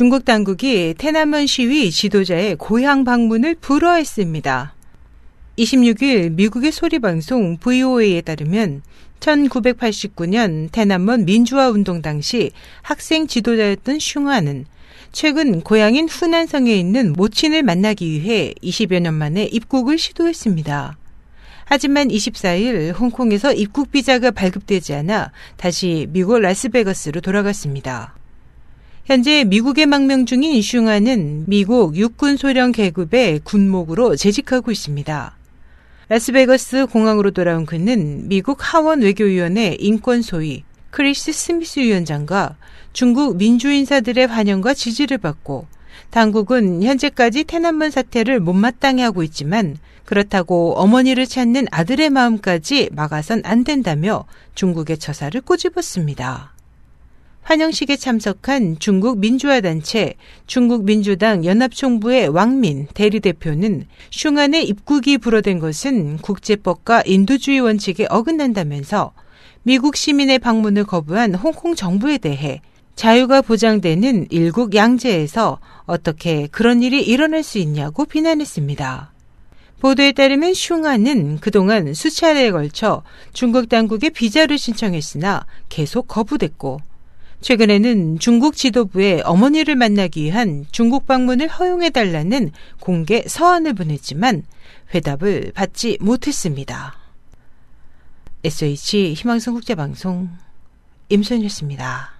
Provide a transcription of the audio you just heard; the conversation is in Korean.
중국 당국이 테난먼 시위 지도자의 고향 방문을 불허했습니다. 26일 미국의 소리방송 VOA에 따르면 1989년 테난먼 민주화 운동 당시 학생 지도자였던 슝화는 최근 고향인 후난성에 있는 모친을 만나기 위해 20여 년 만에 입국을 시도했습니다. 하지만 24일 홍콩에서 입국 비자가 발급되지 않아 다시 미국 라스베가스로 돌아갔습니다. 현재 미국에 망명 중인 슝옌은 미국 육군 소령 계급의 군목으로 재직하고 있습니다. 라스베거스 공항으로 돌아온 그는 미국 하원 외교위원회 인권소위 크리스 스미스 위원장과 중국 민주인사들의 환영과 지지를 받고 당국은 현재까지 톈안먼 사태를 못마땅해 하고 있지만 그렇다고 어머니를 찾는 아들의 마음까지 막아선 안 된다며 중국의 처사를 꼬집었습니다. 환영식에 참석한 중국 민주화 단체 중국 민주당 연합총부의 왕민 대리대표는 슝안의 입국이 불어된 것은 국제법과 인도주의 원칙에 어긋난다면서 미국 시민의 방문을 거부한 홍콩 정부에 대해 자유가 보장되는 일국 양제에서 어떻게 그런 일이 일어날 수 있냐고 비난했습니다. 보도에 따르면 슝안은 그동안 수차례에 걸쳐 중국 당국에 비자를 신청했으나 계속 거부됐고 최근에는 중국 지도부에 어머니를 만나기 위한 중국 방문을 허용해달라는 공개 서한을 보냈지만 회답을 받지 못했습니다. SH 희망성 국제방송 임소연이었습니다.